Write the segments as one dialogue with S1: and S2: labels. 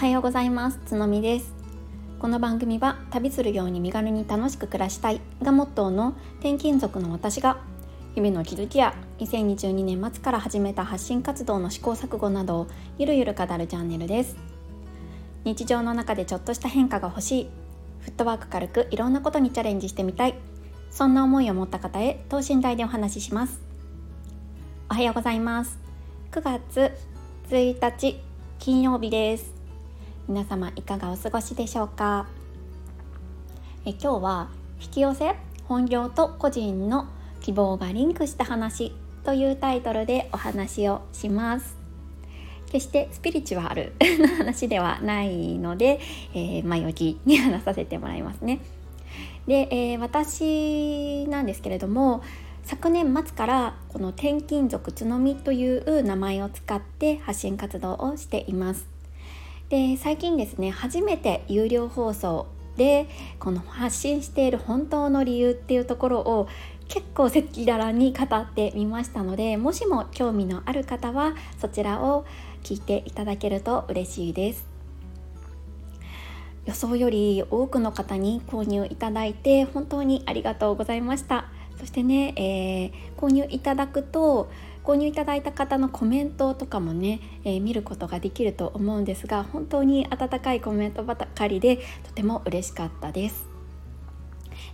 S1: はようございます。つのみです。この番組は旅するように身軽に楽しく暮らしたいがモットーの転勤族の私が日々の気づきや2022年末から始めた発信活動の試行錯誤などをゆるゆる語るチャンネルです。日常の中でちょっとした変化が欲しいフットワーク軽くいろんなことにチャレンジしてみたいそんな思いを持った方へ等身大でお話しします。おはようございます。9月1日金曜日です。皆様いかがお過ごしでしょうか？え今日は引き寄せ本業と個人の希望がリンクした話というタイトルでお話をします。決してスピリチュアルの話ではないので、えー、前置きに話させてもらいますね。で、えー、私なんですけれども昨年末からこの転勤族つのみという名前を使って発信活動をしています。で最近ですね初めて有料放送でこの発信している本当の理由っていうところを結構赤裸々に語ってみましたのでもしも興味のある方はそちらを聞いていただけると嬉しいです。予想より多くの方に購入いただいて本当にありがとうございました。そしてね、えー、購入いただくと購入いただいた方のコメントとかもね、えー、見ることができると思うんですが本当に温かいコメントばかりでとても嬉しかったです。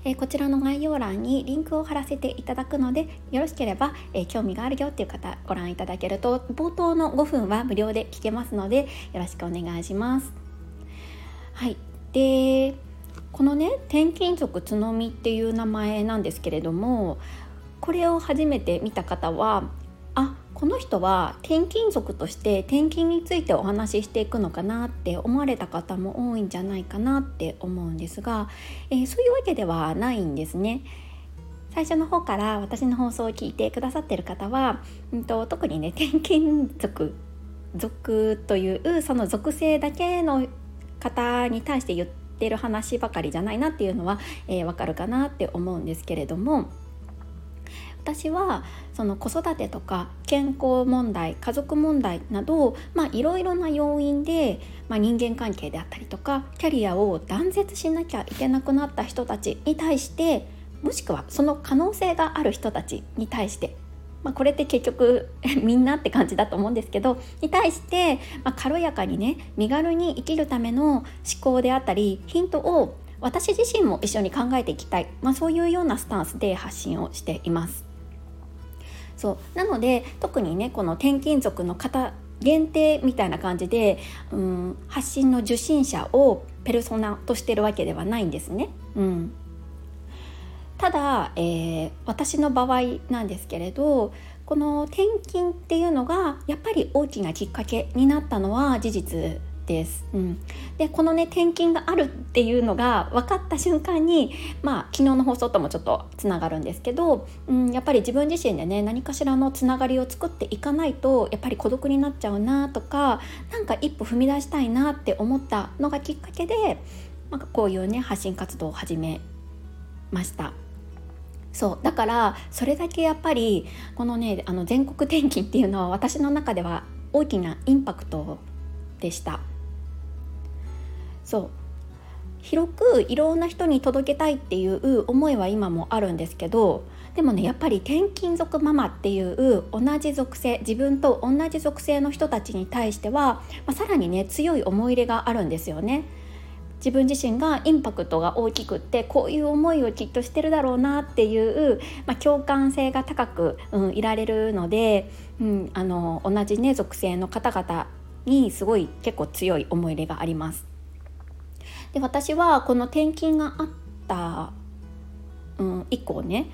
S1: えー、こちらの概要欄にリンクを貼らせていただくのでよろしければ、えー、興味があるよっていう方ご覧いただけると冒頭の5分は無料で聞けますのでよろしくお願いします。はいでこのね転勤族つのみっていう名前なんですけれどもこれを初めて見た方はあこの人は転勤族として転勤についてお話ししていくのかなって思われた方も多いんじゃないかなって思うんですが、えー、そういうわけではないんですね。最初の方から私の放送を聞いてくださってる方は、うんと、特にね転勤族族というその属性だけの方に対して言ってってる話ばかりじゃないなっていうのは、えー、わかるかなって思うんですけれども私はその子育てとか健康問題家族問題などいろいろな要因で、まあ、人間関係であったりとかキャリアを断絶しなきゃいけなくなった人たちに対してもしくはその可能性がある人たちに対してまあ、これって結局 みんなって感じだと思うんですけどに対して、まあ、軽やかにね身軽に生きるための思考であったりヒントを私自身も一緒に考えていきたい、まあ、そういうようなスタンスで発信をしています。そうなので特にねこの転勤族の方限定みたいな感じで、うん、発信の受信者をペルソナとしてるわけではないんですね。うん、ただ、えー、私の場合なんですけれどこの転勤っていうのがやっぱり大きなきっかけになったのは事実です。うん、でこのね転勤があるっていうのが分かった瞬間にまあ昨日の放送ともちょっとつながるんですけど、うん、やっぱり自分自身でね何かしらのつながりを作っていかないとやっぱり孤独になっちゃうなとか何か一歩踏み出したいなって思ったのがきっかけで、まあ、こういうね発信活動を始めました。そうだからそれだけやっぱりこのねあの全国転勤っていうのは私の中では大きなインパクトでしたそう広くいろんな人に届けたいっていう思いは今もあるんですけどでもねやっぱり転勤族ママっていう同じ属性自分と同じ属性の人たちに対しては、まあ、さらにね強い思い入れがあるんですよね。自分自身がインパクトが大きくってこういう思いをきっとしてるだろうなっていう、まあ、共感性が高く、うん、いられるので、うん、あの同じね属性の方々にすごい結構強い思い入れがあります。で私はこの転勤があった、うん、以降ね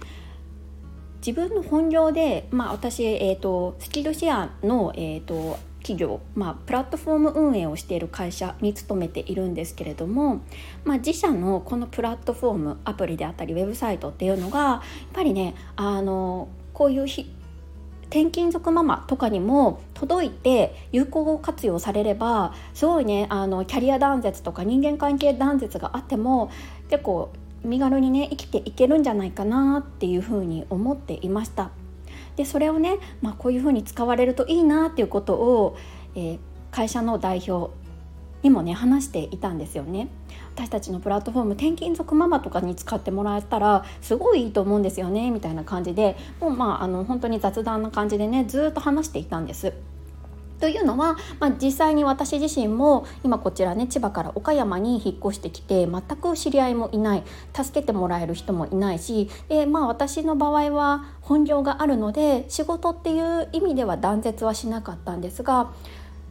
S1: 自分の本業で、まあ、私、えーと、スキルシェアの、えーと企業、まあ、プラットフォーム運営をしている会社に勤めているんですけれども、まあ、自社のこのプラットフォームアプリであったりウェブサイトっていうのがやっぱりねあのこういう転勤族ママとかにも届いて有効活用されればすごいねあのキャリア断絶とか人間関係断絶があっても結構身軽にね生きていけるんじゃないかなっていうふうに思っていました。でそれをね、まあ、こういうふうに使われるといいなっていうことを、えー、会社の代表にもね話していたんですよね。私たちのプラットフォーム転勤族ママとかに使ってもらえたらすごいいいと思うんですよねみたいな感じでもうまああの本当に雑談な感じでねずっと話していたんです。というのは、まあ、実際に私自身も今こちらね千葉から岡山に引っ越してきて全く知り合いもいない助けてもらえる人もいないしで、まあ、私の場合は本業があるので仕事っていう意味では断絶はしなかったんですが、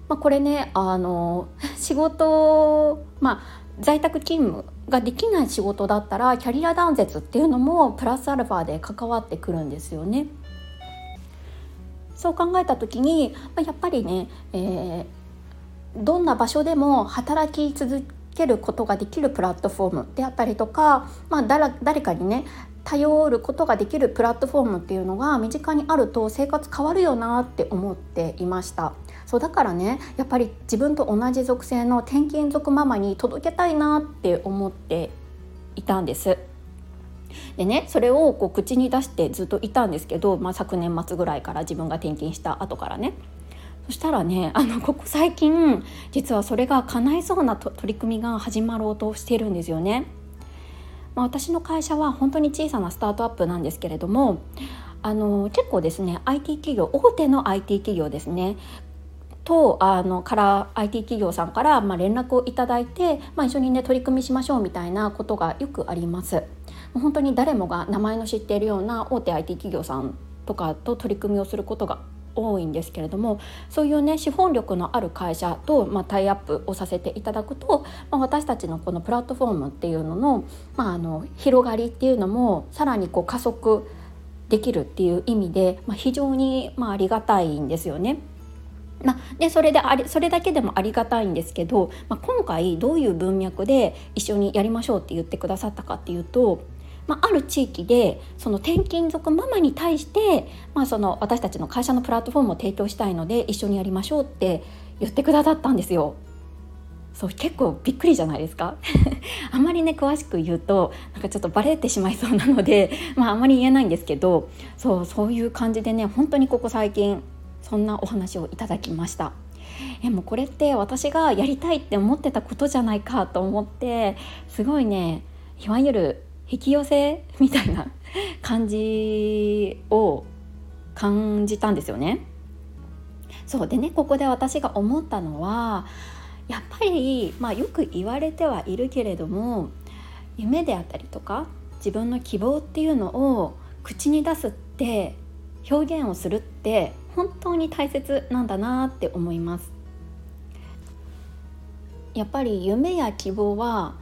S1: まあ、これねあの 仕事まあ在宅勤務ができない仕事だったらキャリア断絶っていうのもプラスアルファで関わってくるんですよね。そう考えた時にやっぱりね、えー、どんな場所でも働き続けることができるプラットフォームであったりとか、まあ、誰かにね頼ることができるプラットフォームっていうのが身近にあると生活変わるよなって思っていました。そうだからねやっぱり自分と同じ属性の転勤族ママに届けたいなって思っていたんです。でねそれをこう口に出してずっといたんですけど、まあ、昨年末ぐらいから自分が転勤した後からねそしたらね あのここ最近実はそれが叶いそうな取り組みが始まろうとしてるんですよね。まあ、私の会社は本当に小さなスタートアップなんですけれどもあの結構ですね IT 企業大手の IT 企業ですねとあのから IT 企業さんから、まあ、連絡をいただいて、まあ、一緒にね取り組みしましょうみたいなことがよくあります。本当に誰もが名前の知っているような大手 IT 企業さんとかと取り組みをすることが多いんですけれどもそういうね資本力のある会社と、まあ、タイアップをさせていただくと、まあ、私たちのこのプラットフォームっていうのの,、まあ、あの広がりっていうのもさらにこう加速できるっていう意味で、まあ、非常にまあありがたいんですよね。まあ、でそれでありそれだけでもありがたいんですけど、まあ、今回どういう文脈で一緒にやりましょうって言ってくださったかっていうとまあ、ある地域でその転勤族ママに対して、まあ、その私たちの会社のプラットフォームを提供したいので一緒にやりましょうって言ってくださったんですよ。そう結構びっくりじゃないですか あまりね詳しく言うとなんかちょっとバレてしまいそうなので、まあ、あんまり言えないんですけどそうそういう感じでね本当にここ最近そんなお話をいただきました。えもうこれって私がやりたいって思ってたことじゃないかと思ってすごいねいわゆる引き寄せみたいな感じを感じたんですよね。そうでねここで私が思ったのはやっぱり、まあ、よく言われてはいるけれども夢であったりとか自分の希望っていうのを口に出すって表現をするって本当に大切なんだなって思います。やっぱり夢や希望は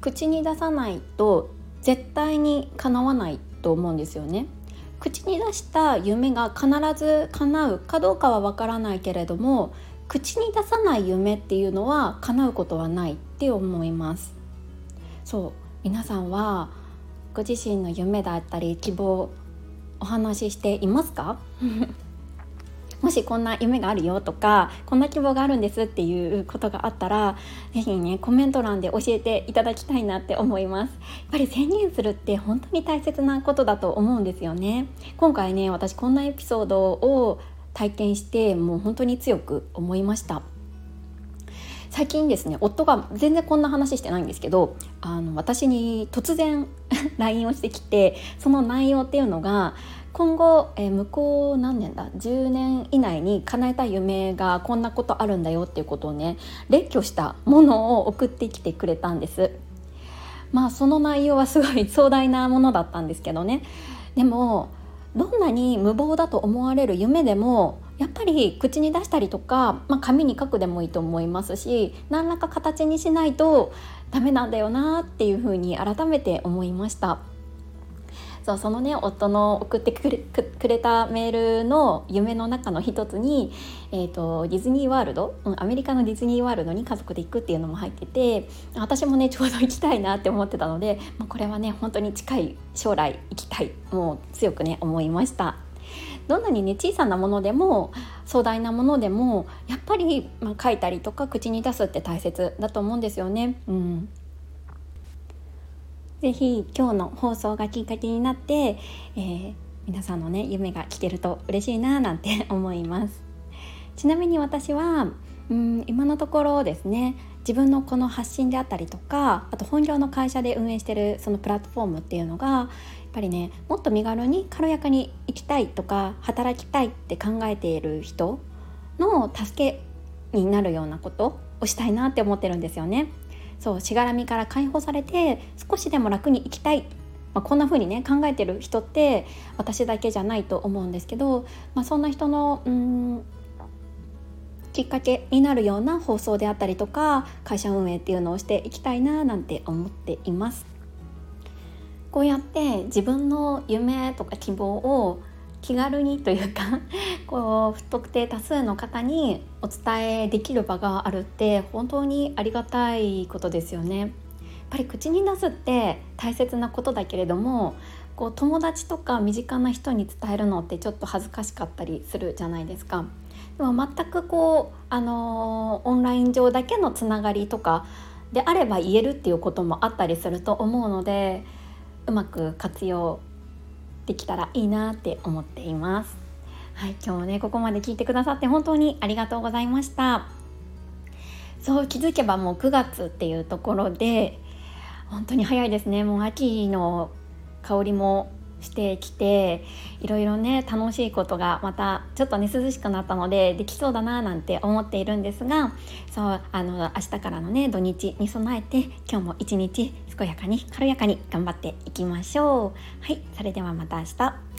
S1: 口に出さないと絶対に叶わないと思うんですよね。口に出した夢が必ず叶うかどうかはわからないけれども口に出さない夢っていうのは叶うことはないって思いますそう皆さんはご自身の夢だったり希望お話ししていますか？もしこんな夢があるよとかこんな希望があるんですっていうことがあったら是非ねコメント欄で教えていただきたいなって思います。やっぱり宣言するって本当に大切なことだと思うんですよね。今回ね私こんなエピソードを体験してもう本当に強く思いました。最近ですね夫が全然こんな話してないんですけどあの私に突然 LINE をしてきてその内容っていうのが今後、えー、向こう何年だ？10年以内に叶えたい夢がこんなことあるんだよっていうことをね列挙したものを送ってきてくれたんです。まあその内容はすごい壮大なものだったんですけどね。でもどんなに無謀だと思われる夢でもやっぱり口に出したりとか、まあ、紙に書くでもいいと思いますし何らか形にしないとダメなんだよなっていうふうに改めて思いました。そうそのね夫の送ってくれくれたメールの夢の中の一つに、えーと、ディズニーワールド、うん、アメリカのディズニーワールドに家族で行くっていうのも入ってて私もねちょうど行きたいなって思ってたので、まあ、これはね本当に近い将来行きたいもう強くね思いました。どんなにね小さなものでも壮大なものでもやっぱり、まあ、書いたりとか口に出すって大切だと思うんですよね。うんぜひ今日の放送がきっかけになって、えー、皆さんのね夢が聞けると嬉しいななんて 思いますちなみに私はうん今のところですね自分のこの発信であったりとかあと本業の会社で運営してるそのプラットフォームっていうのがやっぱりねもっと身軽に軽やかに生きたいとか働きたいって考えている人の助けになるようなことをしたいなって思ってるんですよね。そうしがらみから解放されて少しでも楽に生きたいまあ、こんな風にね考えてる人って私だけじゃないと思うんですけど、まあ、そんな人のうんきっかけになるような放送であったりとか会社運営っていうのをしていきたいななんて思っています。こうやって自分の夢とか希望を気軽にというか こう不特定多数の方にお伝えできる場があるって本当にありがたいことですよね。やっぱり口に出すって大切なことだけれどもこう友達とか身近な人に伝えるのってちょっと恥ずかしかったりするじゃないですか。でも全くこう、あのー、オンライン上だけのつながりとかであれば言えるっていうこともあったりすると思うのでうまく活用できたらいいなって思っています。はい、今日もねここまで聞いてくださって本当にありがとうございました。そう気づけばもう9月っていうところで本当に早いですねもう秋の香りもしてきていろいろね楽しいことがまたちょっとね涼しくなったのでできそうだななんて思っているんですがそうあの明日からのね土日に備えて今日も一日健やかに軽やかに頑張っていきましょう。はいそれではまた明日。